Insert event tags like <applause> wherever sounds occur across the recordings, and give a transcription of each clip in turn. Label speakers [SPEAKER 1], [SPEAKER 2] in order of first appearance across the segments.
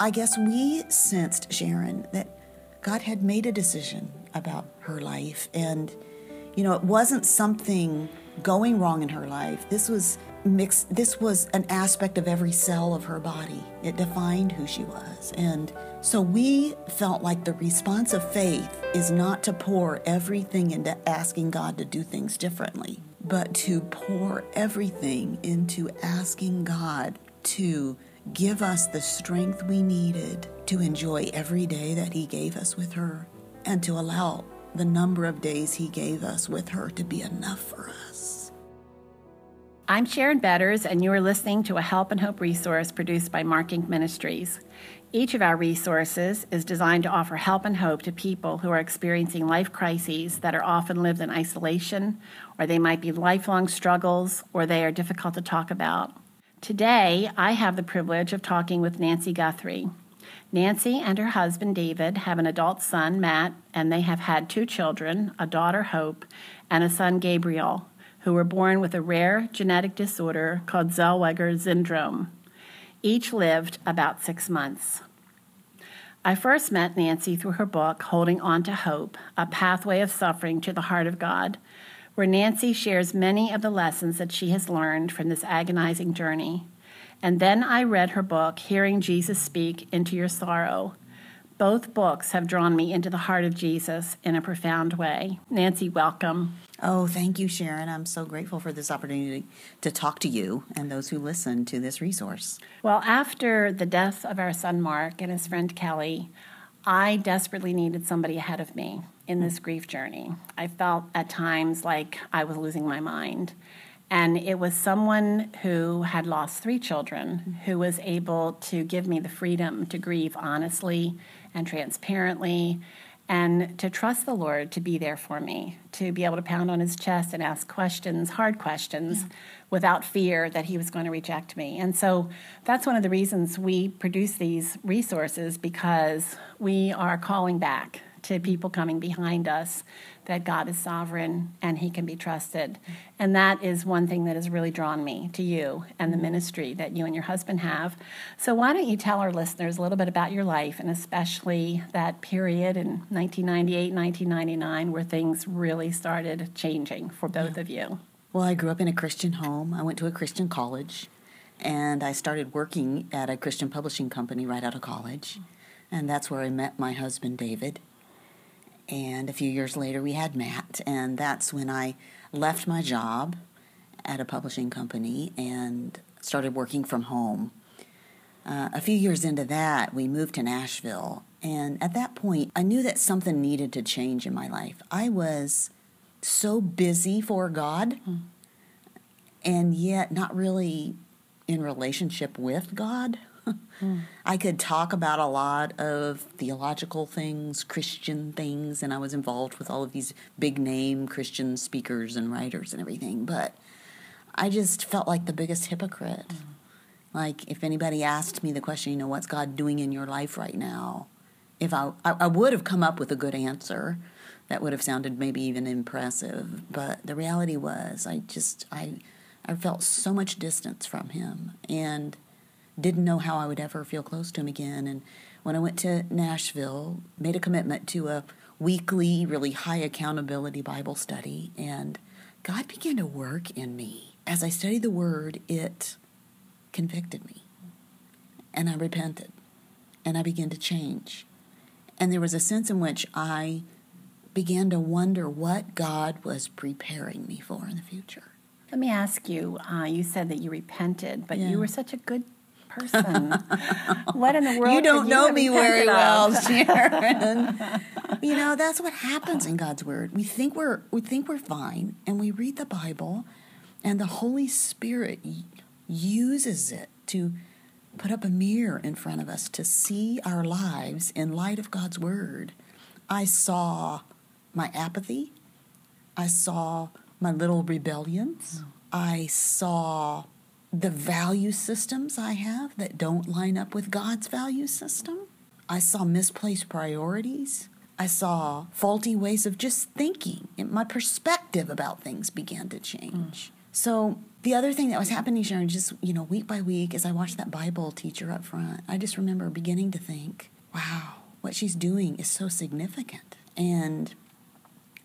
[SPEAKER 1] I guess we sensed, Sharon, that God had made a decision about her life. And, you know, it wasn't something going wrong in her life. This was mixed, this was an aspect of every cell of her body. It defined who she was. And so we felt like the response of faith is not to pour everything into asking God to do things differently, but to pour everything into asking God to give us the strength we needed to enjoy every day that He gave us with her and to allow the number of days He gave us with her to be enough for us.
[SPEAKER 2] I'm Sharon Betters, and you are listening to a Help and Hope resource produced by Mark Inc. Ministries. Each of our resources is designed to offer help and hope to people who are experiencing life crises that are often lived in isolation, or they might be lifelong struggles, or they are difficult to talk about. Today, I have the privilege of talking with Nancy Guthrie. Nancy and her husband David have an adult son, Matt, and they have had two children a daughter, Hope, and a son, Gabriel, who were born with a rare genetic disorder called Zellweger syndrome. Each lived about six months. I first met Nancy through her book, Holding On to Hope A Pathway of Suffering to the Heart of God, where Nancy shares many of the lessons that she has learned from this agonizing journey. And then I read her book, Hearing Jesus Speak Into Your Sorrow. Both books have drawn me into the heart of Jesus in a profound way. Nancy, welcome.
[SPEAKER 1] Oh, thank you, Sharon. I'm so grateful for this opportunity to talk to you and those who listen to this resource.
[SPEAKER 2] Well, after the death of our son Mark and his friend Kelly, I desperately needed somebody ahead of me in this hmm. grief journey. I felt at times like I was losing my mind. And it was someone who had lost three children hmm. who was able to give me the freedom to grieve honestly and transparently and to trust the Lord to be there for me, to be able to pound on his chest and ask questions, hard questions, yeah. without fear that he was going to reject me. And so that's one of the reasons we produce these resources because we are calling back to people coming behind us that God is sovereign and he can be trusted. And that is one thing that has really drawn me to you and the ministry that you and your husband have. So, why don't you tell our listeners a little bit about your life and especially that period in 1998, 1999 where things really started changing for both yeah. of you?
[SPEAKER 1] Well, I grew up in a Christian home, I went to a Christian college. And I started working at a Christian publishing company right out of college. And that's where I met my husband, David. And a few years later, we had Matt, and that's when I left my job at a publishing company and started working from home. Uh, a few years into that, we moved to Nashville, and at that point, I knew that something needed to change in my life. I was so busy for God, mm. and yet not really in relationship with God. Mm. <laughs> I could talk about a lot of theological things, Christian things, and I was involved with all of these big name Christian speakers and writers and everything, but I just felt like the biggest hypocrite. Mm. Like, if anybody asked me the question, you know, what's God doing in your life right now? If I, I, I would have come up with a good answer that would have sounded maybe even impressive, but the reality was, I just, I, I felt so much distance from Him. And didn't know how I would ever feel close to him again. And when I went to Nashville, made a commitment to a weekly, really high accountability Bible study, and God began to work in me. As I studied the Word, it convicted me. And I repented. And I began to change. And there was a sense in which I began to wonder what God was preparing me for in the future.
[SPEAKER 2] Let me ask you uh, you said that you repented, but yeah. you were such a good person. what in the <laughs> world?
[SPEAKER 1] You don't know me very well, Sharon. <laughs> you know that's what happens in God's word. We think we're we think we're fine, and we read the Bible, and the Holy Spirit uses it to put up a mirror in front of us to see our lives in light of God's word. I saw my apathy. I saw my little rebellions. Oh. I saw the value systems I have that don't line up with God's value system. I saw misplaced priorities. I saw faulty ways of just thinking. And my perspective about things began to change. Mm. So the other thing that was happening, Sharon, just, you know, week by week, as I watched that Bible teacher up front, I just remember beginning to think, wow, what she's doing is so significant. And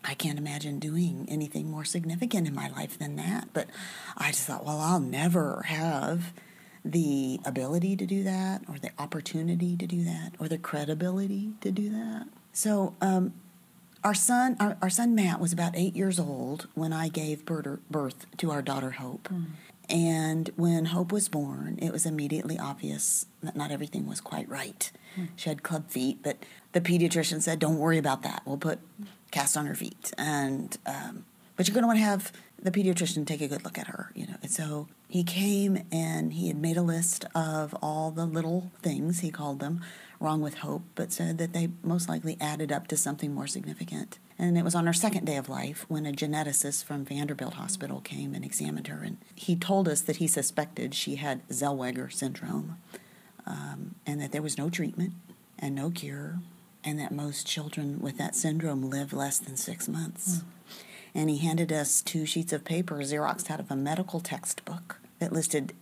[SPEAKER 1] I can't imagine doing anything more significant in my life than that. But I just thought, well, I'll never have the ability to do that, or the opportunity to do that, or the credibility to do that. So, um, our son, our, our, son Matt was about eight years old when I gave birth to our daughter Hope. Mm. And when Hope was born, it was immediately obvious that not everything was quite right. Mm. She had club feet, but the pediatrician said, "Don't worry about that. We'll put cast on her feet." And um, but you're going to want to have the pediatrician take a good look at her, you know. And so he came and he had made a list of all the little things he called them wrong with Hope, but said that they most likely added up to something more significant. And it was on her second day of life when a geneticist from Vanderbilt Hospital came and examined her, and he told us that he suspected she had Zellweger syndrome, um, and that there was no treatment and no cure, and that most children with that syndrome live less than six months. Mm. And he handed us two sheets of paper Xeroxed out of a medical textbook that listed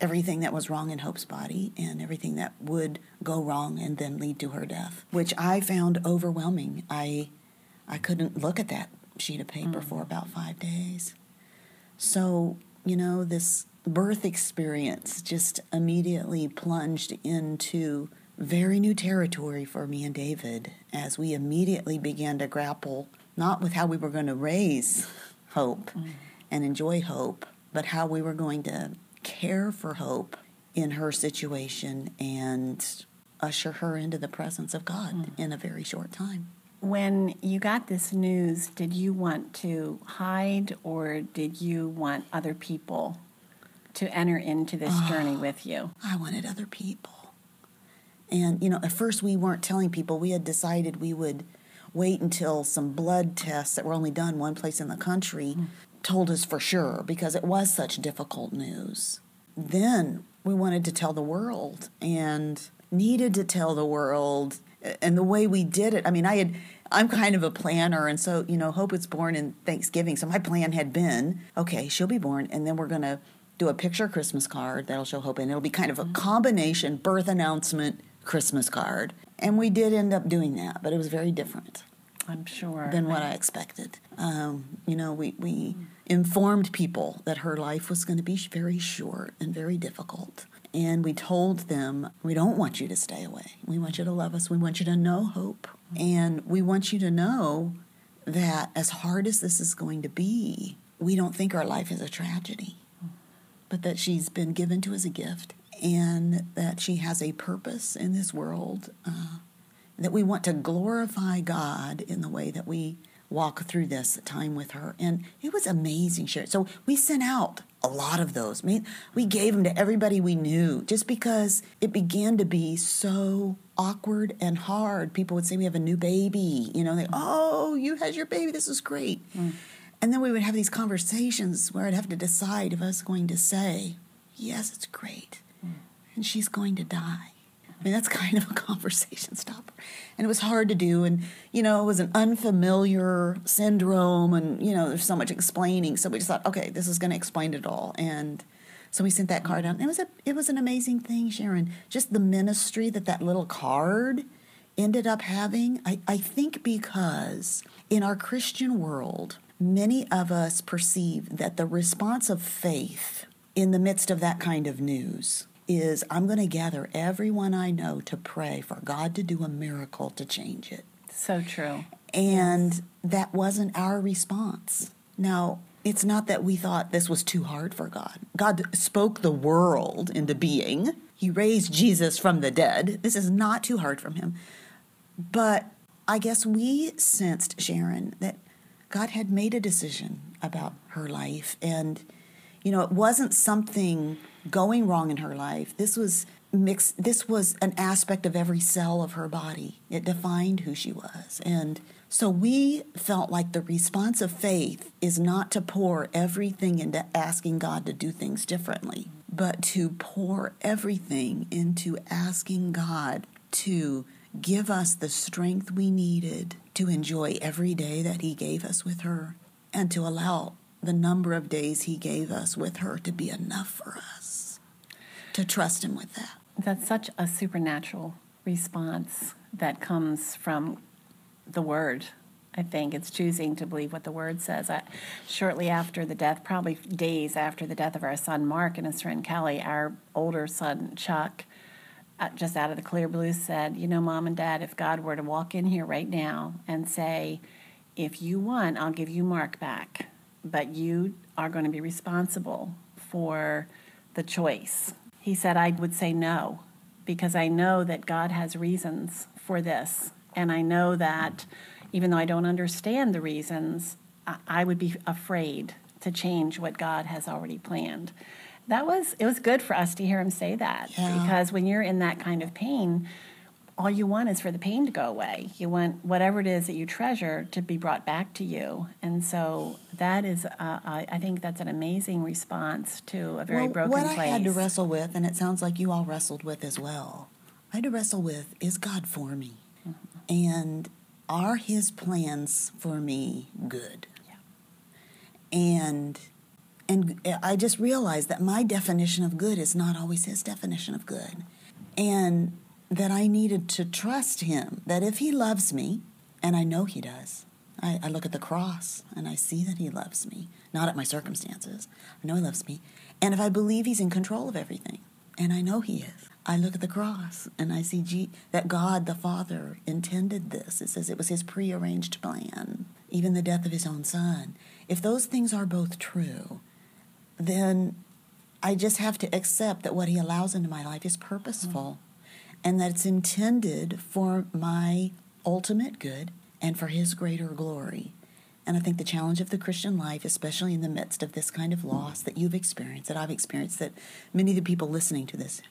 [SPEAKER 1] everything that was wrong in Hope's body and everything that would go wrong and then lead to her death, which I found overwhelming. I I couldn't look at that sheet of paper mm-hmm. for about 5 days. So, you know, this birth experience just immediately plunged into very new territory for me and David as we immediately began to grapple not with how we were going to raise hope mm-hmm. and enjoy hope, but how we were going to care for Hope in her situation and usher her into the presence of God mm. in a very short time.
[SPEAKER 2] When you got this news, did you want to hide or did you want other people to enter into this oh, journey with you?
[SPEAKER 1] I wanted other people. And, you know, at first we weren't telling people. We had decided we would wait until some blood tests that were only done one place in the country mm told us for sure because it was such difficult news. Then we wanted to tell the world and needed to tell the world. And the way we did it, I mean, I had, I'm kind of a planner. And so, you know, Hope was born in Thanksgiving. So my plan had been okay, she'll be born, and then we're going to do a picture Christmas card that'll show Hope. And it'll be kind of a mm-hmm. combination birth announcement Christmas card. And we did end up doing that, but it was very different.
[SPEAKER 2] I'm sure.
[SPEAKER 1] Than what I expected. Um, you know, we, we informed people that her life was going to be very short and very difficult. And we told them, we don't want you to stay away. We want you to love us. We want you to know hope. And we want you to know that as hard as this is going to be, we don't think our life is a tragedy, but that she's been given to us a gift and that she has a purpose in this world. Uh, that we want to glorify God in the way that we walk through this time with her. And it was amazing, Sharon. So we sent out a lot of those. We gave them to everybody we knew just because it began to be so awkward and hard. People would say, We have a new baby. You know, they, oh, you had your baby. This is great. Mm. And then we would have these conversations where I'd have to decide if I was going to say, Yes, it's great. And she's going to die. I mean, that's <laughs> kind of a conversation stopper. And it was hard to do. And, you know, it was an unfamiliar syndrome. And, you know, there's so much explaining. So we just thought, okay, this is going to explain it all. And so we sent that card out. It was, a, it was an amazing thing, Sharon. Just the ministry that that little card ended up having. I, I think because in our Christian world, many of us perceive that the response of faith in the midst of that kind of news is I'm going to gather everyone I know to pray for God to do a miracle to change it.
[SPEAKER 2] So true.
[SPEAKER 1] And yes. that wasn't our response. Now, it's not that we thought this was too hard for God. God spoke the world into being. He raised Jesus from the dead. This is not too hard from him. But I guess we sensed, Sharon, that God had made a decision about her life. And, you know, it wasn't something going wrong in her life. This was mixed this was an aspect of every cell of her body. It defined who she was. And so we felt like the response of faith is not to pour everything into asking God to do things differently, but to pour everything into asking God to give us the strength we needed to enjoy every day that He gave us with her and to allow the number of days He gave us with her to be enough for us to trust Him with that.
[SPEAKER 2] That's such a supernatural response that comes from the Word. I think it's choosing to believe what the Word says. I, shortly after the death, probably days after the death of our son Mark and his friend Kelly, our older son Chuck, uh, just out of the clear blue, said, You know, mom and dad, if God were to walk in here right now and say, If you want, I'll give you Mark back, but you are going to be responsible for the choice. He said, I would say no because I know that God has reasons for this. And I know that even though I don't understand the reasons, I would be afraid to change what God has already planned. That was it was good for us to hear him say that
[SPEAKER 1] Yeah.
[SPEAKER 2] because when you're in that kind of pain, all you want is for the pain to go away. You want whatever it is that you treasure to be brought back to you, and so that is, uh, I I think that's an amazing response to a very
[SPEAKER 1] well,
[SPEAKER 2] broken
[SPEAKER 1] what
[SPEAKER 2] place.
[SPEAKER 1] I had to wrestle with, and it sounds like you all wrestled with as well. I had to wrestle with: Is God for me, and are His plans for me good? Yeah. And and I just realized that my definition of good is not always His definition of good, and that I needed to trust Him. That if He loves me, and I know He does, I, I look at the cross and I see that He loves me, not at my circumstances. I know He loves me. And if I believe He's in control of everything, and I know He is, I look at the cross and I see G- that God the Father intended this. It says it was His prearranged plan, even the death of His own Son. If those things are both true, then I just have to accept that what He allows into my life is purposeful and that it's intended for my ultimate good and for His greater glory. And I think the challenge of the Christian life, especially in the midst of this kind of loss that you've experienced, that I've experienced, that many of the people listening to this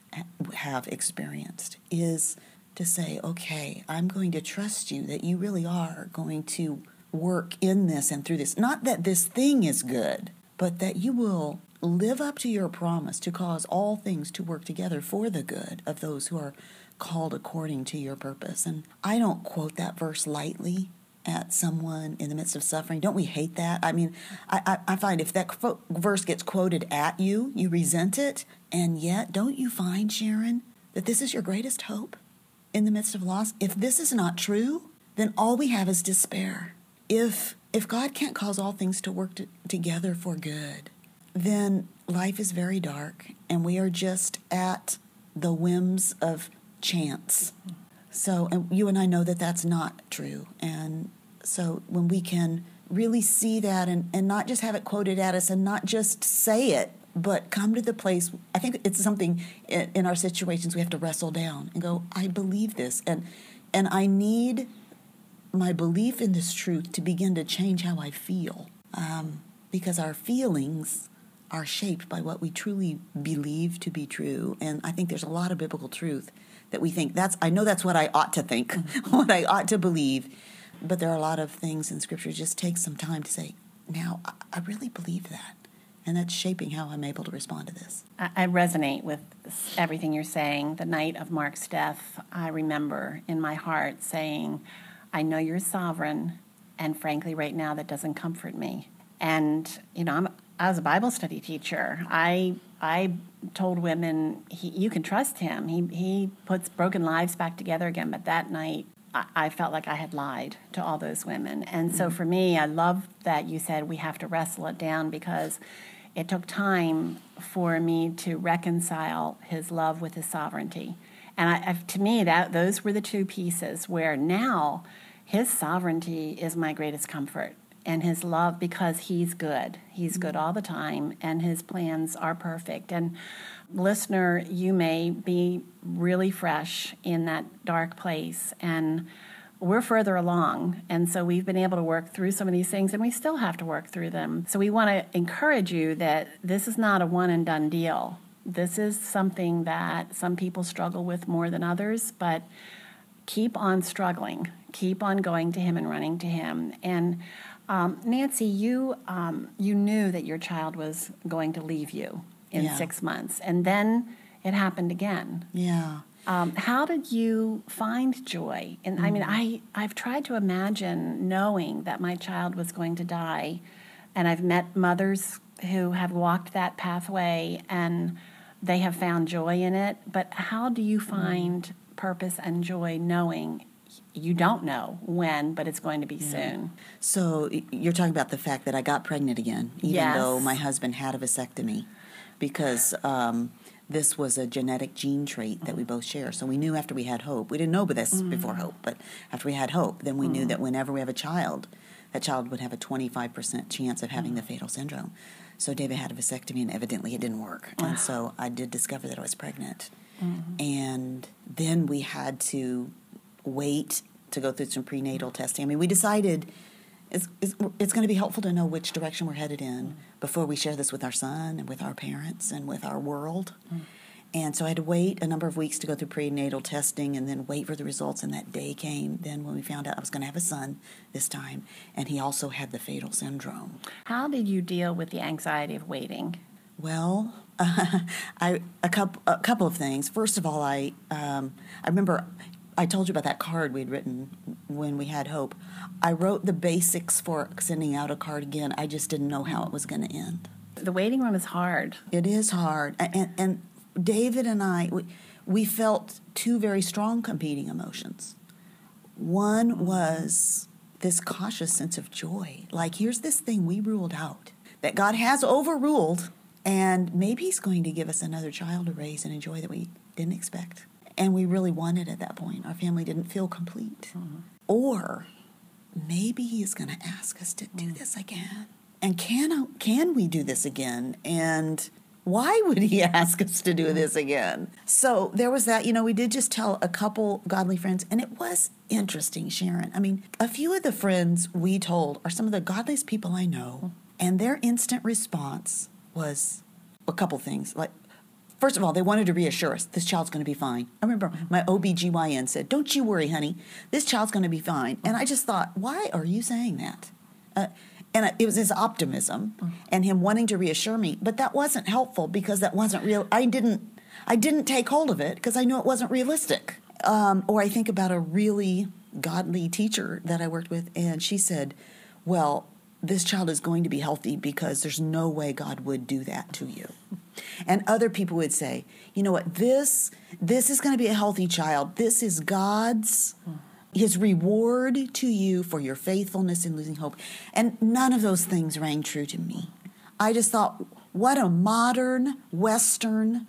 [SPEAKER 1] have experienced, is to say, okay, I'm going to trust you that you really are going to work in this and through this. Not that this thing is good, but that you will live up to your promise to cause all things to work together for the good of those who are called according to your purpose. And I don't quote that verse lightly at someone in the midst of suffering. Don't we hate that? I mean, I, I, I find if that verse gets quoted at you, you resent it. And yet, don't you find, Sharon, that this is your greatest hope in the midst of loss? If this is not true, then all we have is despair. If if God can't cause all things to work to, together for good, then life is very dark and we are just at the whims of chance. So, and you and I know that that's not true. And so, when we can really see that and, and not just have it quoted at us and not just say it, but come to the place, I think it's something in, in our situations we have to wrestle down and go, I believe this. And, and I need my belief in this truth to begin to change how I feel. Um, because our feelings are shaped by what we truly believe to be true. And I think there's a lot of biblical truth that we think that's, I know that's what I ought to think, <laughs> what I ought to believe. But there are a lot of things in Scripture just take some time to say, now, I, really believe that. And that's shaping how I'm able to respond to this.
[SPEAKER 2] I resonate with everything you're saying. The night of Mark's death, I remember in my heart saying, I know you're sovereign, and frankly, right now, that doesn't comfort me. And, you know, I'm, I was a Bible study teacher. I, I told women, he, you can trust him. He, he puts broken lives back together again. But that night, I, I felt like I had lied to all those women. And so mm-hmm. for me, I love that you said we have to wrestle it down because it took time for me to reconcile his love with his sovereignty. And I, I, to me, that those were the two pieces where now his sovereignty is my greatest comfort, and his love because he's good. He's good mm-hmm. all the time, and his plans are perfect. And listener, you may be really fresh in that dark place, and we're further along. And so we've been able to work through some of these things, and we still have to work through them. So we want to encourage you that this is not a one and done deal. This is something that some people struggle with more than others, but keep on struggling, keep on going to Him and running to Him. And um, Nancy, you um, you knew that your child was going to leave you in
[SPEAKER 1] Yeah.
[SPEAKER 2] six months, and then it happened again.
[SPEAKER 1] Yeah.
[SPEAKER 2] Um, how did you find joy? And I mean, I I've tried to imagine knowing that my child was going to die, And I've met mothers who have walked that pathway and they have found joy in it. But how do you find purpose and joy knowing you don't know when, but it's going to be soon?
[SPEAKER 1] So you're talking about the fact that I got pregnant again, even
[SPEAKER 2] Yes.
[SPEAKER 1] though my husband had a vasectomy, because um, this was a genetic gene trait that we both share. So we knew after we had hope. We didn't know this mm-hmm. before hope, but after we had hope, then we knew mm-hmm. that whenever we have a child, that child would have a 25% chance of having the mm. fatal syndrome. So David had a vasectomy, and evidently it didn't work. And so I did discover that I was pregnant. Mm-hmm. And then we had to wait to go through some prenatal testing. I mean, we decided it's, it's, it's going to be helpful to know which direction we're headed in before we share this with our son and with our parents and with our world. And so I had to wait a number of weeks to go through prenatal testing and then wait for the results. And that day came then when we found out I was going to have a son this time. And he also had the fatal syndrome.
[SPEAKER 2] How did you deal with the anxiety of waiting?
[SPEAKER 1] Well, <laughs> I a couple a couple of things. First of all, I um, I remember I told you about that card we'd written when we had hope. I wrote the basics for sending out a card again. I just didn't know how it was going to end.
[SPEAKER 2] The waiting room is hard.
[SPEAKER 1] It is hard, and and David and I we, we felt two very strong competing emotions. One was this cautious sense of joy, like here's this thing we ruled out that God has overruled, and maybe He's going to give us another child to raise and enjoy that we didn't expect, and we really wanted at that point. Our family didn't feel complete, mm-hmm. or maybe he's going to ask us to do mm. this again. And can uh, can we do this again? And why would he <laughs> ask us to do mm-hmm. this again? So there was that. You know, we did just tell a couple godly friends, and it was interesting, Sharon. I mean, a few of the friends we told are some of the godliest people I know, mm. and their instant response was a couple things. Like, first of all, they wanted to reassure us this child's going to be fine. I remember my OBGYN said, Don't you worry, honey, this child's going to be fine. And I just thought, why are you saying that? Uh, and it was his optimism and him wanting to reassure me, but that wasn't helpful because that wasn't real. I didn't, I didn't take hold of it because I knew it wasn't realistic. Um, or I think about a really godly teacher that I worked with, and she said, "Well, this child is going to be healthy because there's no way God would do that to you." And other people would say, "You know what? This, this is going to be a healthy child. This is God's." his reward to you for your faithfulness in losing hope. And none of those things rang true to me. I just thought, what a modern Western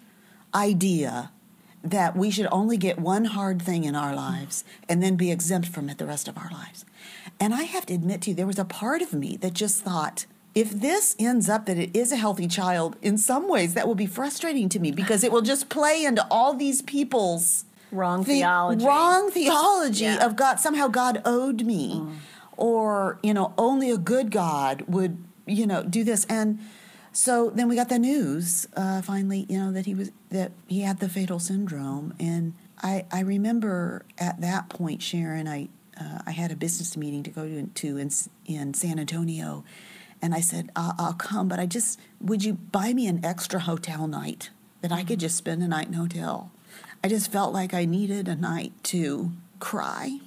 [SPEAKER 1] idea that we should only get one hard thing in our lives and then be exempt from it the rest of our lives. And I have to admit to you, there was a part of me that just thought, if this ends up that it is a healthy child, in some ways that will be frustrating to me because it will just play into all these people's
[SPEAKER 2] Wrong
[SPEAKER 1] the
[SPEAKER 2] theology.
[SPEAKER 1] wrong theology
[SPEAKER 2] Yeah.
[SPEAKER 1] of God. Somehow God owed me, or you know, only a good God would you know do this. And so then we got the news uh, finally, you know, that he was that he had the fatal syndrome. And I I remember at that point, Sharon, I uh, I had a business meeting to go to, in in San Antonio. And I said, I'll, I'll come, but I just, would you buy me an extra hotel night that I could just spend a night in a hotel? I just felt like I needed a night to cry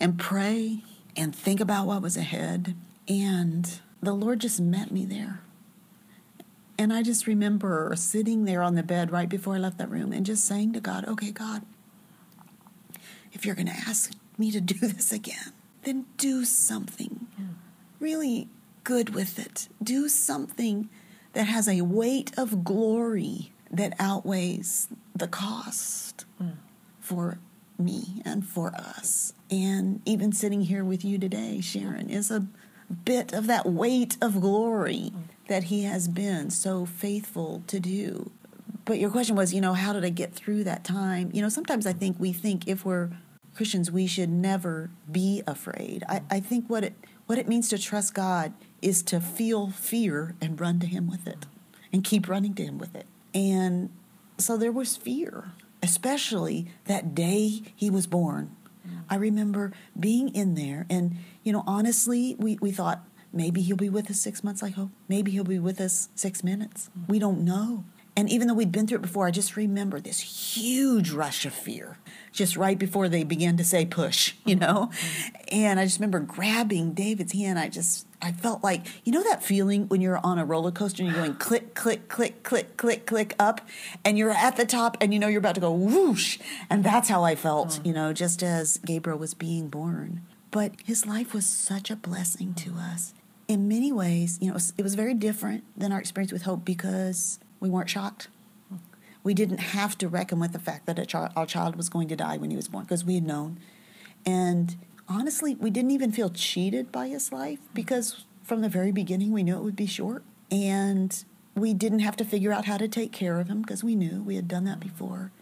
[SPEAKER 1] and pray and think about what was ahead. And the Lord just met me there. And I just remember sitting there on the bed right before I left that room and just saying to God, okay, God, if you're going to ask me to do <laughs> this again, then do something really good with it. Do something that has a weight of glory that outweighs the cost for me and for us. And even sitting here with you today, Sharon, is a bit of that weight of glory mm. that he has been so faithful to do. But your question was, you know, how did I get through that time? You know, sometimes I think we think if we're Christians, we should never be afraid. I, I think what it what it means to trust God is to feel fear and run to Him with it, and keep running to Him with it. And so there was fear, especially that day He was born. Mm. I remember being in there, and you know, honestly, we we thought maybe He'll be with us six months. I hope maybe He'll be with us six minutes. Mm. We don't know. And even though we'd been through it before, I just remember this huge rush of fear just right before they began to say push, you know? And I just remember grabbing David's hand. I just, I felt like, you know, that feeling when you're on a roller coaster and you're going click, click, click, click, click, click up, and you're at the top and you know you're about to go whoosh. And that's how I felt, mm. you know, just as Gabriel was being born. But his life was such a blessing to us. In many ways, you know, it was, it was very different than our experience with Hope because we weren't shocked. We didn't have to reckon with the fact that our child was going to die when he was born because we had known. And honestly, we didn't even feel cheated by his life because from the very beginning we knew it would be short. And we didn't have to figure out how to take care of him because we knew we had done that before.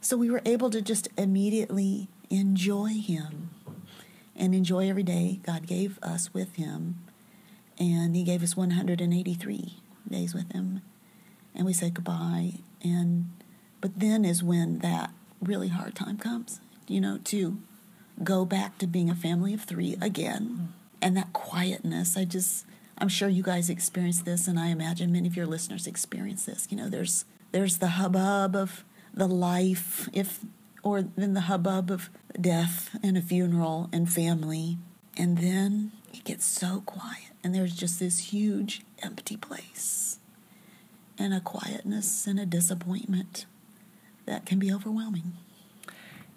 [SPEAKER 1] So we were able to just immediately enjoy him and enjoy every day God gave us with him. And he gave us 183 days with him and we say goodbye and but then is when that really hard time comes you know to go back to being a family of three again. Mm-hmm. And that quietness i just i'm sure you guys experience this and i imagine many of your listeners experience this. You know there's there's the hubbub of the life if or then the hubbub of death and a funeral and family. And then it gets so quiet and there's just this huge empty place and a quietness and a disappointment that can be overwhelming.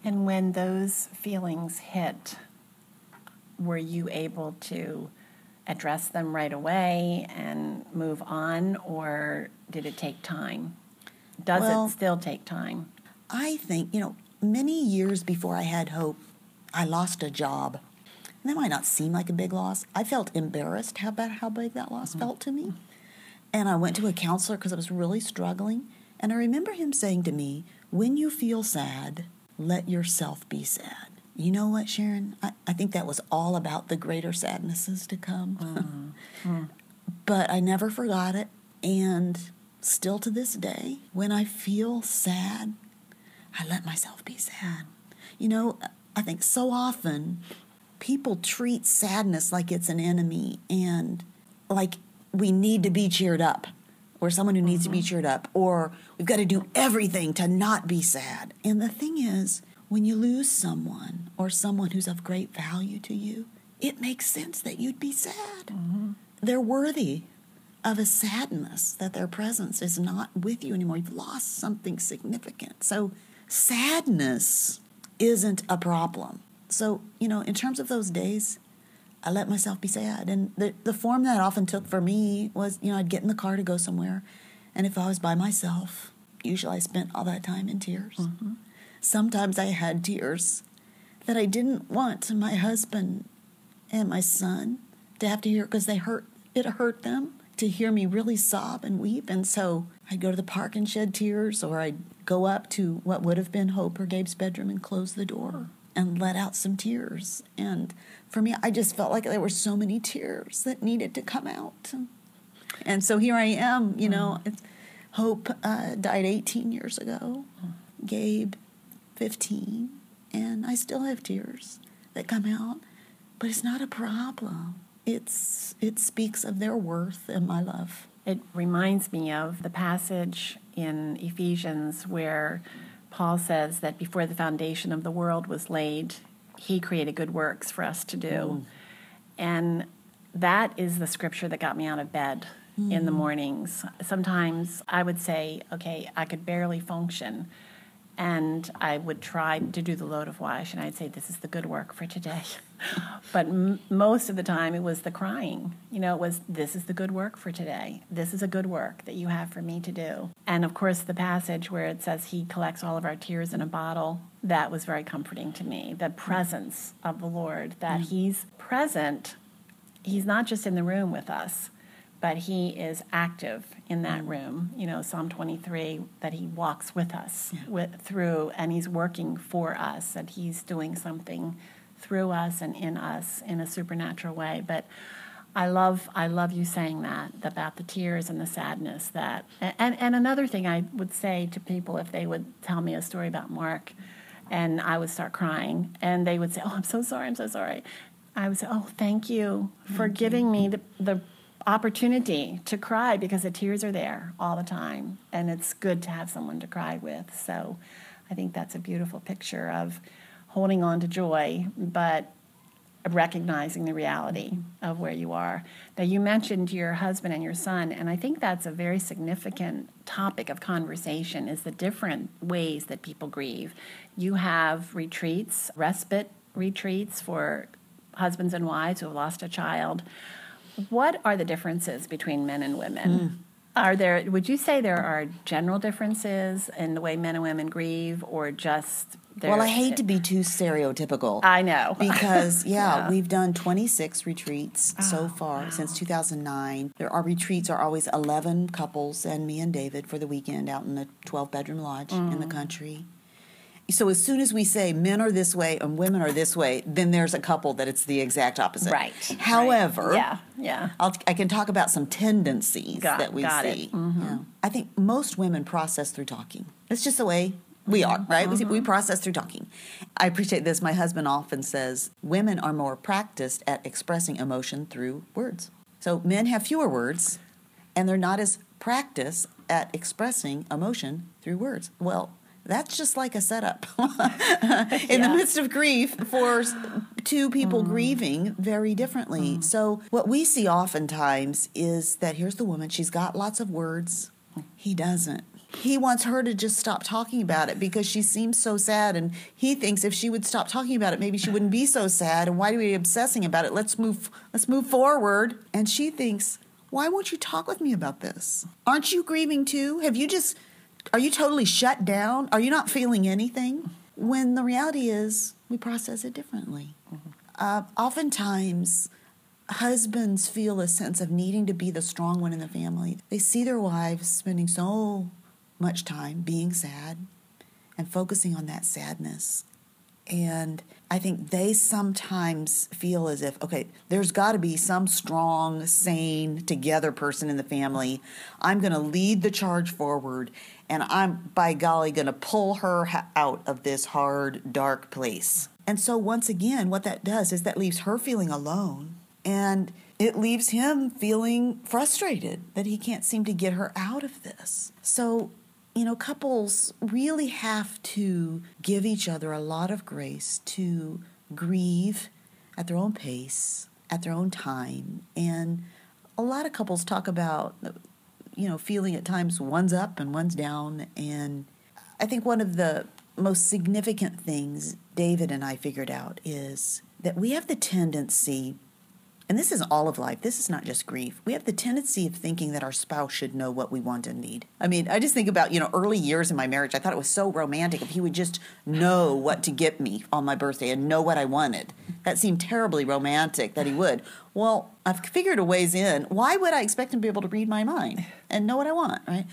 [SPEAKER 2] And when those feelings hit, were you able to address them right away and move on, or did it take time? Does well, it still take time?
[SPEAKER 1] I think, you know, many years before I had hope, I lost a job. And that might not seem like a big loss. I felt embarrassed how about how big that loss mm-hmm. felt to me. And I went to a counselor because I was really struggling. And I remember him saying to me, When you feel sad, let yourself be sad. You know what, Sharon? I, I think that was all about the greater sadnesses to come. Mm-hmm. <laughs> but I never forgot it. And still to this day, when I feel sad, I let myself be sad. You know, I think so often people treat sadness like it's an enemy and like we need to be cheered up or someone who needs mm-hmm. to be mm-hmm. cheered up or we've got to do everything to not be sad. And the thing is, when you lose someone or someone who's of great value to you, it makes sense that you'd be sad. Mm-hmm. They're worthy of a sadness that their presence is not with you anymore. You've lost something significant. So, sadness isn't a problem. So, you know, in terms of those days, I let myself be sad. And the, the form that often took for me was, you know, I'd get in the car to go somewhere. And if I was by myself, usually I spent all that time in tears. Mm-hmm. Sometimes I had tears that I didn't want my husband and my son to have to hear because they hurt, it hurt them to hear me really sob and weep. And so I'd go to the park and shed tears, or I'd go up to what would have been Hope or Gabe's bedroom and close the door and let out some tears. And for me, I just felt like there were so many tears that needed to come out. And so here I am, you know. Mm. Hope uh, died 18 years ago, Gabe 15, and I still have tears that come out, but it's not a problem. It's it speaks of their worth and my love.
[SPEAKER 2] It reminds me of the passage in Ephesians where Paul says that before the foundation of the world was laid, he created good works for us to do. Mm. And that is the scripture that got me out of bed mm. in the mm. mornings. Sometimes I would say, okay, I could barely function and I would try to do the load of wash, and I'd say, "This is the good work for today." <laughs> but m- most of the time, it was the crying. You know, it was, "This is the good work for today. This is a good work that you have for me to do." And of course, the passage where it says He collects all of our tears in a bottle that was very comforting to me. The presence of the Lord, that mm-hmm. He's present. He's not just in the room with us but he is active in that room. You know, Psalm 23, that he walks with us yeah. with, through, and he's working for us, and he's doing something through us and in us in a supernatural way. But I love, I love you saying that about the tears and the sadness. That, and and another thing I would say to people if they would tell me a story about Mark, and I would start crying, and they would say, "Oh, I'm so sorry, I'm so sorry." I would say, "Oh, thank you for thank giving me the the opportunity to cry because the tears are there all the time. And it's good to have someone to cry with. So I think that's a beautiful picture of holding on to joy, but recognizing the reality of where you are. Now, you mentioned your husband and your son, and I think that's a very significant topic of conversation is the different ways that people grieve. You have retreats, respite retreats for husbands and wives who have lost a child. What are the differences between men and women? Mm. Are there would you say there are general differences in the way men and women grieve or just
[SPEAKER 1] well, I hate to be too stereotypical.
[SPEAKER 2] I know. <laughs>
[SPEAKER 1] Because, yeah, yeah. we've done 26 retreats oh, so far wow. since 2009. There, our retreats are always 11 couples and me and David for the weekend out in a 12 bedroom lodge mm. in the mm. country. So as soon as we say men are this way and women are this way, then there's a couple that it's the exact opposite.
[SPEAKER 2] Right.
[SPEAKER 1] However,
[SPEAKER 2] right. yeah, yeah,
[SPEAKER 1] I'll, i can talk about some tendencies
[SPEAKER 2] got,
[SPEAKER 1] that we see.
[SPEAKER 2] Mm-hmm. Yeah.
[SPEAKER 1] I think most women process through talking. It's just the way we are, right? We, we process through talking. I appreciate this. My husband often says women are more practiced at expressing emotion through words. So men have fewer words, and they're not as practiced at expressing emotion through words. Well, that's just like a setup <laughs> in yeah. the midst of grief for two people mm. grieving very differently. Mm. So, what we see oftentimes is that here's the woman, she's got lots of words, he doesn't he wants her to just stop talking about it because she seems so sad and he thinks if she would stop talking about it maybe she wouldn't be so sad and why do we obsessing about it let's move let's move forward and she thinks why won't you talk with me about this aren't you grieving too have you just are you totally shut down are you not feeling anything when the reality is we process it differently mm-hmm. uh, oftentimes husbands feel a sense of needing to be the strong one in the family. They see their wives spending so much time being sad and focusing on that sadness. And I think they sometimes feel as if, okay, there's got to be some strong, sane, together person in the family. I'm going to lead the charge forward, and I'm, by golly, going to pull her out of this hard, dark place. And so, once again, what that does is that leaves her feeling alone, and it leaves him feeling frustrated that he can't seem to get her out of this. So, you know, couples really have to give each other a lot of grace to grieve at their own pace, at their own time. And a lot of couples talk about, you know, feeling at times one's up and one's down. And I think one of the most significant things David and I figured out is that we have the tendency and this is all of life. This is not just grief. We have the tendency of thinking that our spouse should know what we want and need. I mean, I just think about, you know, early years in my marriage, I thought it was so romantic if he would just know what to get me on my birthday and know what I wanted. That seemed terribly romantic that he would. Well, I've figured a ways in. Why would I expect him to be able to read my mind and know what I want, right?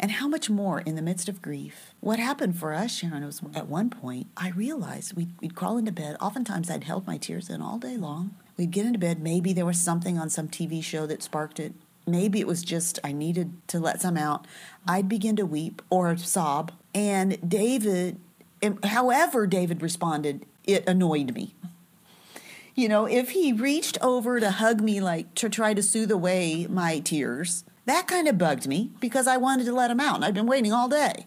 [SPEAKER 1] And how much more in the midst of grief. What happened for us, Sharon, was at one point, I realized we'd, we'd crawl into bed. Oftentimes, I'd held my tears in all day long We'd get into bed. Maybe there was something on some TV show that sparked it. Maybe it was just I needed to let some out. I'd begin to weep or sob. And David, however David responded, it annoyed me. You know, if he reached over to hug me, like to try to soothe away my tears, that kind of bugged me because I wanted to let him out and I'd been waiting all day.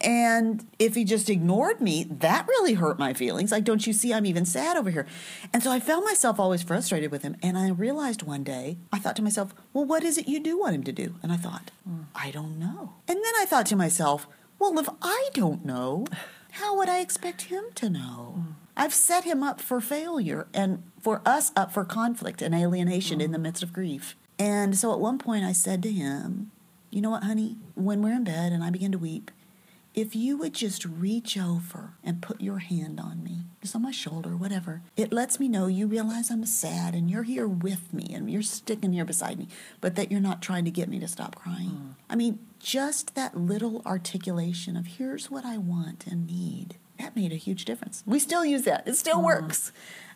[SPEAKER 1] And if he just ignored me, that really hurt my feelings. Like, don't you see, I'm even sad over here. And so I found myself always frustrated with him. And I realized one day, I thought to myself, well, what is it you do want him to do? And I thought, I don't know. And then I thought to myself, well, if I don't know, how would I expect him to know? I've set him up for failure and for us up for conflict and alienation in the midst of grief. And so at one point I said to him, You know what, honey? When we're in bed and I begin to weep, if you would just reach over and put your hand on me, just on my shoulder, whatever, it lets me know you realize I'm sad and you're here with me and you're sticking here beside me, but that you're not trying to get me to stop crying. Mm. I mean, just that little articulation of here's what I want and need, that made a huge difference. We still use that, it still mm. works.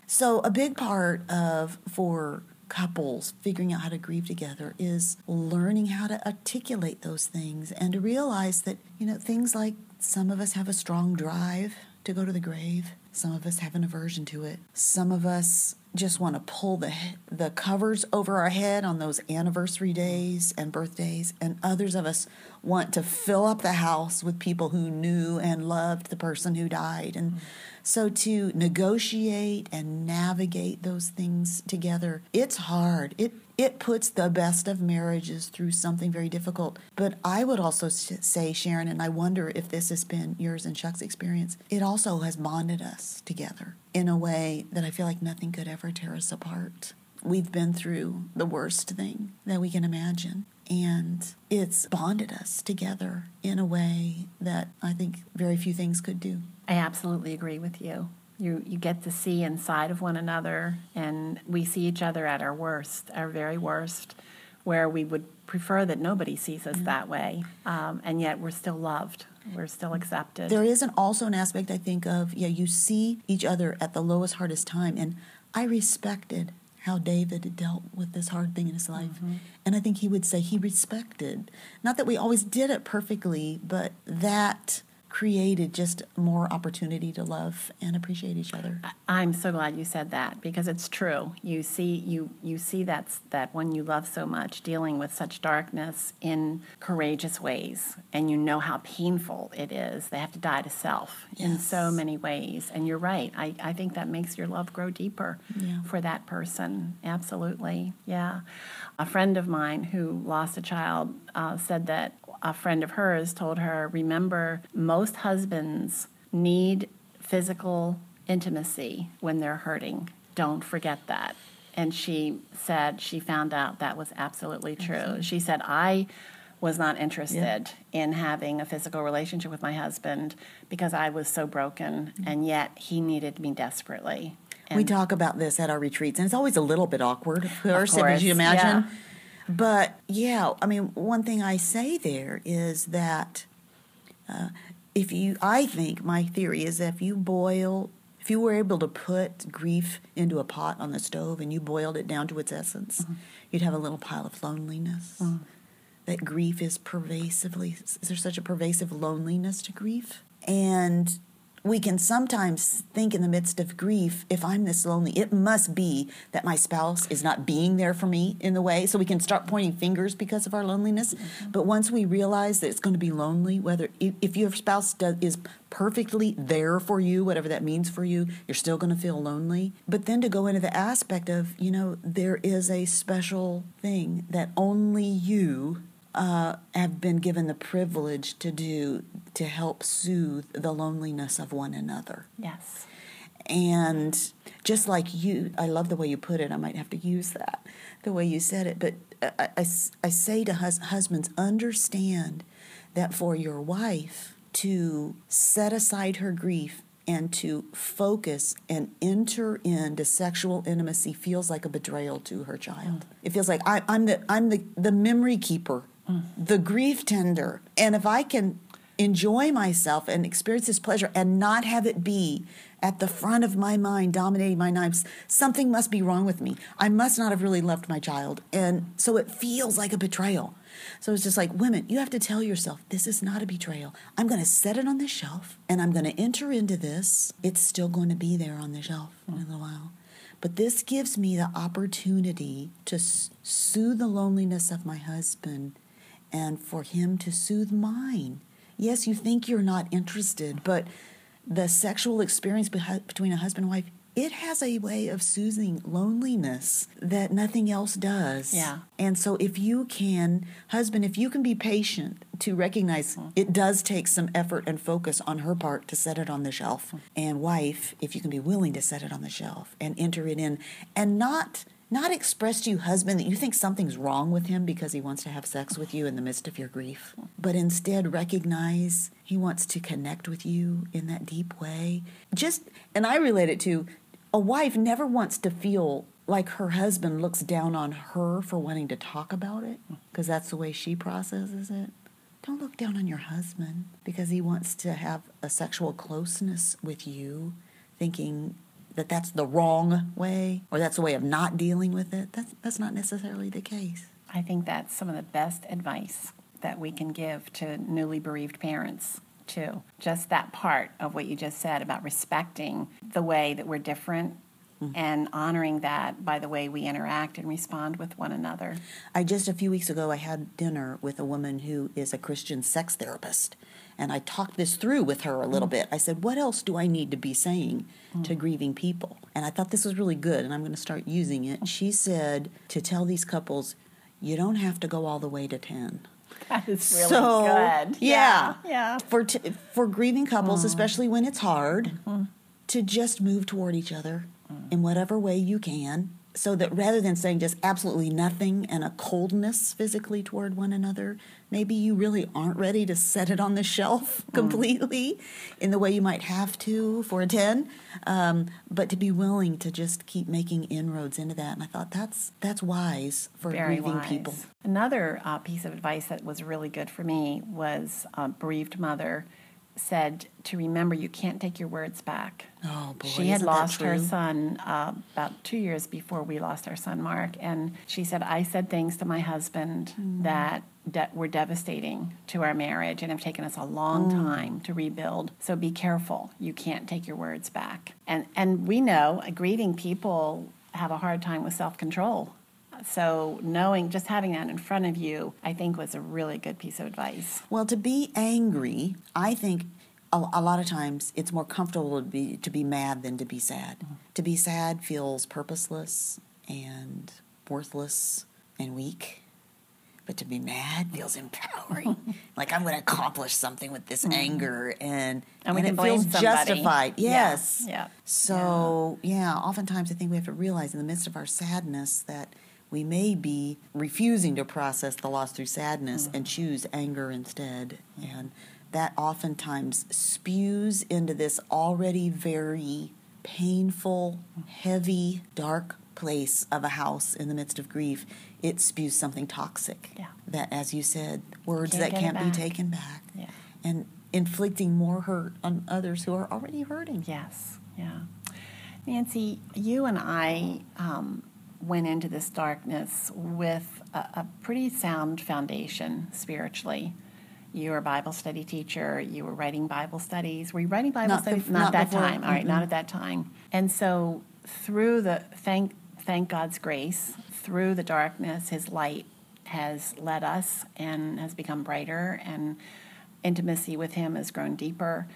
[SPEAKER 1] So, a big part of for couples figuring out how to grieve together is learning how to articulate those things and to realize that, you know, things like some of us have a strong drive to go to the grave. Some of us have an aversion to it. Some of us just want to pull the the covers over our head on those anniversary days and birthdays and others of us want to fill up the house with people who knew and loved the person who died and mm-hmm. So to negotiate and navigate those things together it's hard it it puts the best of marriages through something very difficult. But I would also say, Sharon, and I wonder if this has been yours and Chuck's experience, it also has bonded us together in a way that I feel like nothing could ever tear us apart. We've been through the worst thing that we can imagine. And it's bonded us together in a way that I think very few things could do.
[SPEAKER 2] I absolutely agree with you. You you get to see inside of one another and we see each other at our worst our very worst where we would prefer that nobody sees us that way. Um, and yet we're still loved. We're still accepted.
[SPEAKER 1] There is an also an aspect i think of yeah you see each other at the lowest hardest time and i respected how david dealt with this hard thing in his life mm-hmm. and i think he would say he respected not that we always did it perfectly but that created just more opportunity to love and appreciate each other.
[SPEAKER 2] I'm so glad you said that because it's true. You see you you see that that one you love so much dealing with such darkness in courageous ways and you know how painful it is. They have to die to self yes. in so many ways. And you're right. I, I think that makes your love grow deeper yeah. for that person. Absolutely. Yeah. A friend of mine who lost a child uh, said that a friend of hers told her, Remember, most husbands need physical intimacy when they're hurting. Don't forget that. And she said she found out that was absolutely true. She said, I was not interested yeah. in having a physical relationship with my husband because I was so broken, mm-hmm. and yet he needed me desperately.
[SPEAKER 1] And we talk about this at our retreats, and it's always a little bit awkward, of course, of course. you imagine. Yeah. But yeah, I mean, one thing I say there is that uh, if you, I think my theory is that if you boil, if you were able to put grief into a pot on the stove and you boiled it down to its essence, mm-hmm. you'd have a little pile of loneliness. Mm. That grief is pervasively, is there such a pervasive loneliness to grief? And we can sometimes think in the midst of grief, if I'm this lonely, it must be that my spouse is not being there for me in the way. So we can start pointing fingers because of our loneliness. Mm-hmm. But once we realize that it's going to be lonely, whether if your spouse does, is perfectly there for you, whatever that means for you, you're still going to feel lonely. But then to go into the aspect of, you know, there is a special thing that only you uh, have been given the privilege to do to help soothe the loneliness of one another.
[SPEAKER 2] Yes.
[SPEAKER 1] And just like you, I love the way you put it. I might have to use that, the way you said it. But I, I, I say to hus- husbands, understand that for your wife to set aside her grief and to focus and enter into sexual intimacy feels like a betrayal to her child. Mm. It feels like I, am the I'm the, the memory keeper the grief tender. And if I can enjoy myself and experience this pleasure and not have it be at the front of my mind, dominating my life, something must be wrong with me. I must not have really loved my child. And so it feels like a betrayal. So it's just like, women, you have to tell yourself, this is not a betrayal. I'm going to set it on the shelf and I'm going to enter into this. It's still going to be there on the shelf in a little while. But this gives me the opportunity to soothe the loneliness of my husband and for him to soothe mine. Yes, you think you're not interested, but the sexual experience between a husband and wife it has a way of soothing loneliness that nothing else does.
[SPEAKER 2] Yeah.
[SPEAKER 1] And so if you can, husband, if you can be patient to recognize mm-hmm. it does take some effort and focus on her part to set it on the shelf. Mm-hmm. And wife, if you can be willing to set it on the shelf and enter it in and not not express to you, husband, that you think something's wrong with him because he wants to have sex with you in the midst of your grief, but instead recognize he wants to connect with you in that deep way. Just, and I relate it to a wife never wants to feel like her husband looks down on her for wanting to talk about it because that's the way she processes it. Don't look down on your husband because he wants to have a sexual closeness with you, thinking that that's the wrong way or that's a way of not dealing with it. That's, that's not necessarily the case.
[SPEAKER 2] I think that's some of the best advice that we can give to newly bereaved parents too. Just that part of what you just said about respecting the way that we're different mm-hmm. and honoring that by the way we interact and respond with one another.
[SPEAKER 1] I just a few weeks ago I had dinner with a woman who is a Christian sex therapist and I talked this through with her a little bit. I said, "What else do I need to be saying to grieving people?" And I thought this was really good and I'm going to start using it. She said to tell these couples, "You don't have to go all the way to 10."
[SPEAKER 2] That is really
[SPEAKER 1] so,
[SPEAKER 2] good.
[SPEAKER 1] Yeah.
[SPEAKER 2] Yeah.
[SPEAKER 1] For t- for grieving couples,
[SPEAKER 2] Mm.
[SPEAKER 1] especially when it's hard,
[SPEAKER 2] Mm-hmm.
[SPEAKER 1] to just move toward each other
[SPEAKER 2] Mm.
[SPEAKER 1] in whatever way you can. So that rather than saying just absolutely nothing and a coldness physically toward one another, maybe you really aren't ready to set it on the shelf
[SPEAKER 2] Mm.
[SPEAKER 1] completely in the way you might have to for a 10, um, but to be willing to just keep making inroads into that. And I thought that's that's wise for
[SPEAKER 2] Very
[SPEAKER 1] grieving
[SPEAKER 2] wise.
[SPEAKER 1] people.
[SPEAKER 2] Another uh, piece of advice that was really good for me was a bereaved mother said to remember you can't take your words back.
[SPEAKER 1] Oh boy,
[SPEAKER 2] she had lost her son uh, about two years before we lost our son Mark, and she said I said things to my husband
[SPEAKER 1] Mm.
[SPEAKER 2] that de- were devastating to our marriage and have taken us a long
[SPEAKER 1] Mm.
[SPEAKER 2] time to rebuild. So be careful; you can't take your words back. And and we know uh, grieving people have a hard time with self control. So knowing, just having that in front of you, I think was a really good piece of advice.
[SPEAKER 1] Well, to be angry, I think a, a lot of times it's more comfortable to be to be mad than to be sad. Mm-hmm. To be sad feels purposeless and worthless and weak. But to be mad feels empowering. <laughs> like I'm going to accomplish something with this mm-hmm. anger, and
[SPEAKER 2] And we can
[SPEAKER 1] it feels
[SPEAKER 2] somebody.
[SPEAKER 1] justified. Yes.
[SPEAKER 2] yeah,
[SPEAKER 1] So yeah, oftentimes I think we have to realize in the midst of our sadness that we may be refusing to process the loss through sadness and choose anger instead. And that oftentimes spews into this already very painful, heavy, dark place of a house in the midst of grief. It spews something toxic.
[SPEAKER 2] Yeah.
[SPEAKER 1] That, as you said, words
[SPEAKER 2] Can't
[SPEAKER 1] that can't be taken back.
[SPEAKER 2] Yeah.
[SPEAKER 1] And inflicting more hurt on others who are already hurting.
[SPEAKER 2] Yes, yeah. Nancy, you and I um, went into this darkness with a, a pretty sound foundation spiritually. You were a Bible study teacher. You were writing Bible studies. Were you writing Bible
[SPEAKER 1] Not
[SPEAKER 2] studies?
[SPEAKER 1] bef-
[SPEAKER 2] not,
[SPEAKER 1] not
[SPEAKER 2] that
[SPEAKER 1] before.
[SPEAKER 2] time. All right, not at that time. And so, through the thank thank God's grace, through the darkness, His light has led us and has become brighter, and intimacy with Him has grown deeper.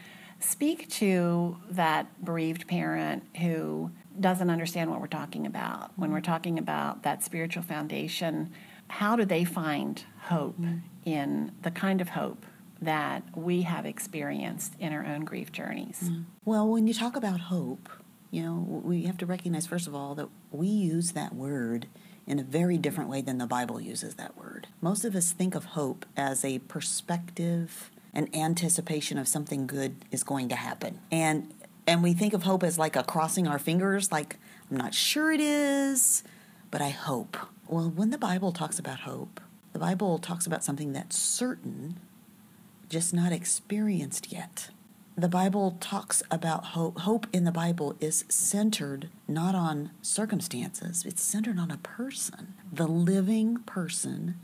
[SPEAKER 2] Speak to that bereaved parent who doesn't understand what we're talking about. When we're talking about that spiritual foundation, how do they find hope mm-hmm. in the kind of hope that we have experienced in our own grief journeys? Mm-hmm.
[SPEAKER 1] Well, when you talk about hope, you know, we have to recognize, first of all, that we use that word in a very different way than the Bible uses that word. Most of us think of hope as a perspective, an anticipation of something good is going to happen. And and we think of hope as like a crossing our fingers, like I'm not sure it is, but I hope. Well, when the Bible talks about hope, the Bible talks about something that's certain, just not experienced yet the Bible talks about hope. Hope in the Bible is centered not on circumstances, it's centered on a person, the living person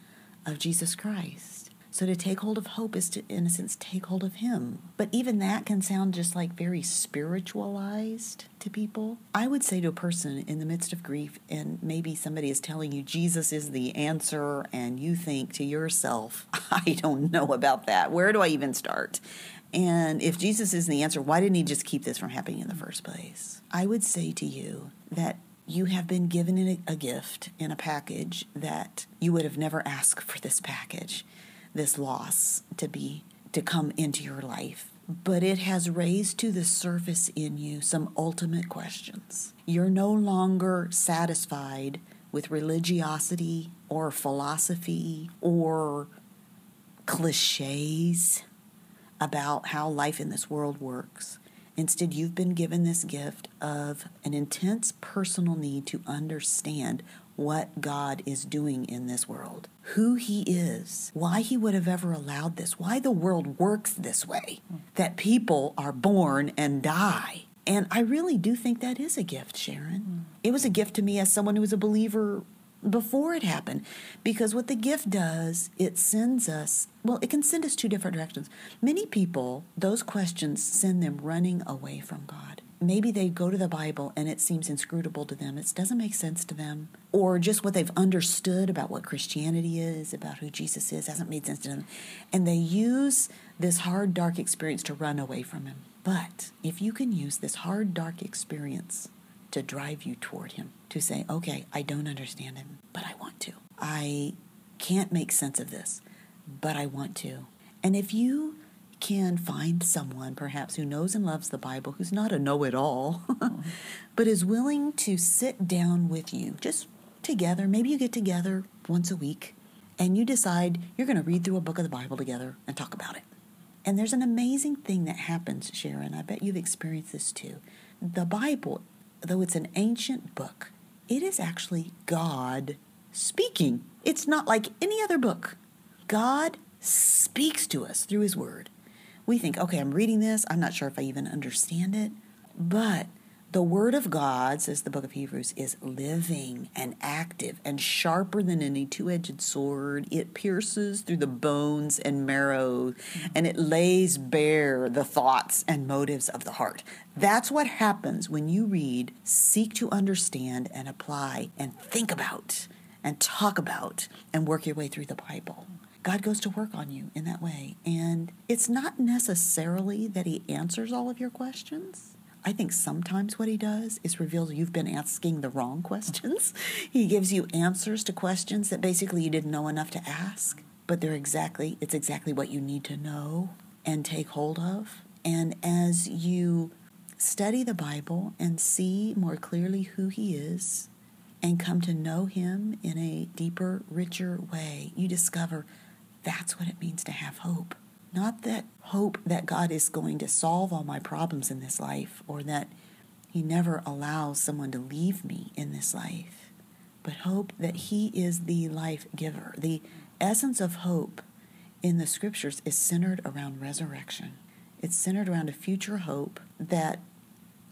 [SPEAKER 1] of Jesus Christ. So to take hold of hope is to, in a sense, take hold of Him. But even that can sound just like very spiritualized to people. I would say to a person in the midst of grief, and maybe somebody is telling you Jesus is the answer, and you think to yourself, <laughs> I don't know about that. Where do I even start? And if Jesus is the answer, why didn't he just keep this from happening in the first place? I would say to you that you have been given a, a gift in a package that you would have never asked for this package, this loss to be to come into your life. But it has raised to the surface in you some ultimate questions. You're no longer satisfied with religiosity or philosophy or cliches about how life in this world works. Instead, you've been given this gift of an intense personal need to understand what God is doing in this world, who He is, why He would have ever allowed this, why the world works this way, that people are born and die. And I really do think that is a gift, Sharon. It was a gift to me as someone who was a believer before it happened. Because what the gift does, it sends us, well, it can send us two different directions. Many people, those questions send them running away from God. Maybe they go to the Bible and it seems inscrutable to them. It doesn't make sense to them. Or just what they've understood about what Christianity is, about who Jesus is, hasn't made sense to them. And they use this hard, dark experience to run away from Him. But if you can use this hard, dark experience to drive you toward Him, to say, okay, I don't understand Him, but I want to. I can't make sense of this, but I want to. And if you can find someone perhaps who knows and loves the Bible, who's not a know it all, <laughs> but is willing to sit down with you, just together, maybe you get together once a week and you decide you're going to read through a book of the Bible together and talk about it. And there's an amazing thing that happens, Sharon. I bet you've experienced this too. The Bible, though it's an ancient book, it is actually God speaking. It's not like any other book. God speaks to us through His Word. We think, okay, I'm reading this. I'm not sure if I even understand it. But the Word of God, says the book of Hebrews, is living and active and sharper than any two edged sword. It pierces through the bones and marrow mm-hmm. and it lays bare the thoughts and motives of the heart. That's what happens when you read, seek to understand and apply and think about and talk about and work your way through the Bible. God goes to work on you in that way. And it's not necessarily that He answers all of your questions I think sometimes what he does is reveals you've been asking the wrong <laughs> questions. he gives you answers to questions that basically you didn't know enough to ask, but they're exactly it's exactly what you need to know and take hold of. And as you study the Bible and see more clearly who he is and come to know him in a deeper, richer way, you discover that's what it means to have hope. Not that hope that God is going to solve all my problems in this life or that He never allows someone to leave me in this life, but hope that He is the life giver. The essence of hope in the scriptures is centered around resurrection. It's centered around a future hope that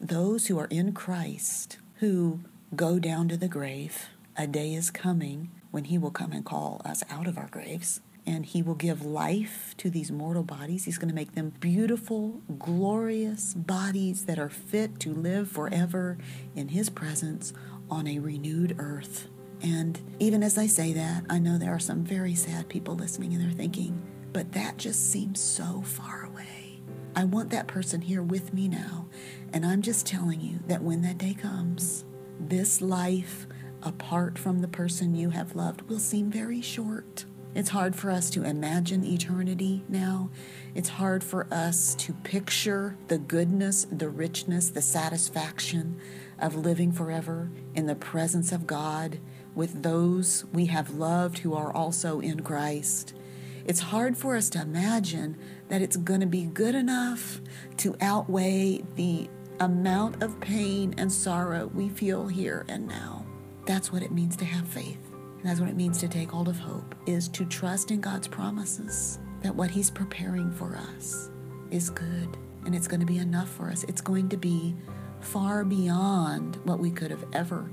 [SPEAKER 1] those who are in Christ, who go down to the grave, a day is coming when He will come and call us out of our graves and He will give life to these mortal bodies. He's going to make them beautiful, glorious bodies that are fit to live forever in His presence on a renewed earth. And even as I say that, I know there are some very sad people listening and they're thinking, but that just seems so far away. I want that person here with me now. And I'm just telling you that when that day comes, this life apart from the person you have loved will seem very short. It's hard for us to imagine eternity now. It's hard for us to picture the goodness, the richness, the satisfaction of living forever in the presence of God with those we have loved who are also in Christ. It's hard for us to imagine that it's going to be good enough to outweigh the amount of pain and sorrow we feel here and now. That's what it means to have faith. And that's what it means to take hold of hope, is to trust in God's promises that what He's preparing for us is good and it's going to be enough for us. It's going to be far beyond what we could have ever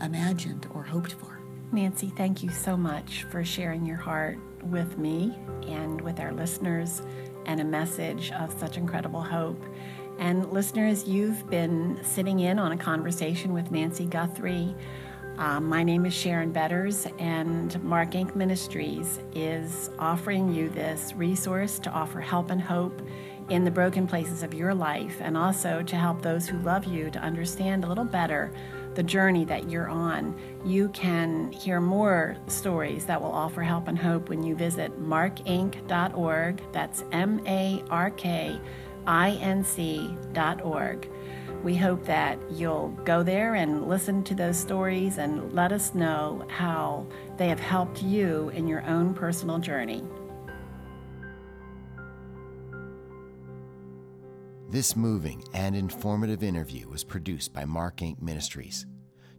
[SPEAKER 1] imagined or hoped for.
[SPEAKER 2] Nancy, thank you so much for sharing your heart with me and with our listeners and a message of such incredible hope. And listeners, you've been sitting in on a conversation with Nancy Guthrie um, my name is Sharon Betters, and Mark Inc. Ministries is offering you this resource to offer help and hope in the broken places of your life, and also to help those who love you to understand a little better the journey that you're on. You can hear more stories that will offer help and hope when you visit markinc.org. That's M A R K I N C.org. We hope that you'll go there and listen to those stories and let us know how they have helped you in your own personal journey.
[SPEAKER 3] This moving and informative interview was produced by Mark Inc. Ministries.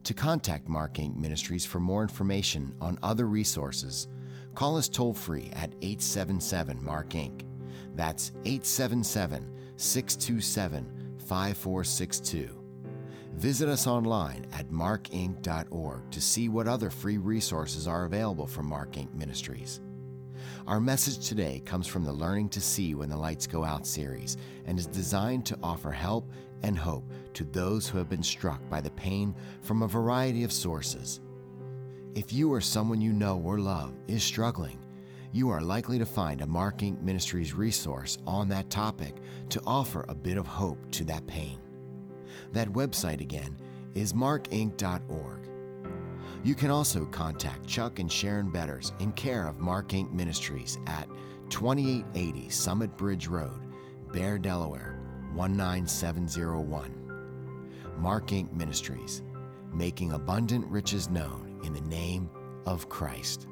[SPEAKER 3] To contact Mark Inc. Ministries for more information on other resources, call us toll free at 877 Mark Inc. That's 877 627 5462. Visit us online at markinc.org to see what other free resources are available from Mark Inc. Ministries. Our message today comes from the Learning to See When the Lights Go Out series and is designed to offer help and hope to those who have been struck by the pain from a variety of sources. If you or someone you know or love is struggling, you are likely to find a Mark Inc. Ministries resource on that topic to offer a bit of hope to that pain. That website again is markinc.org. You can also contact Chuck and Sharon Betters in care of Mark Inc. Ministries at 2880 Summit Bridge Road, Bear, Delaware 19701. Mark Inc. Ministries, making abundant riches known in the name of Christ.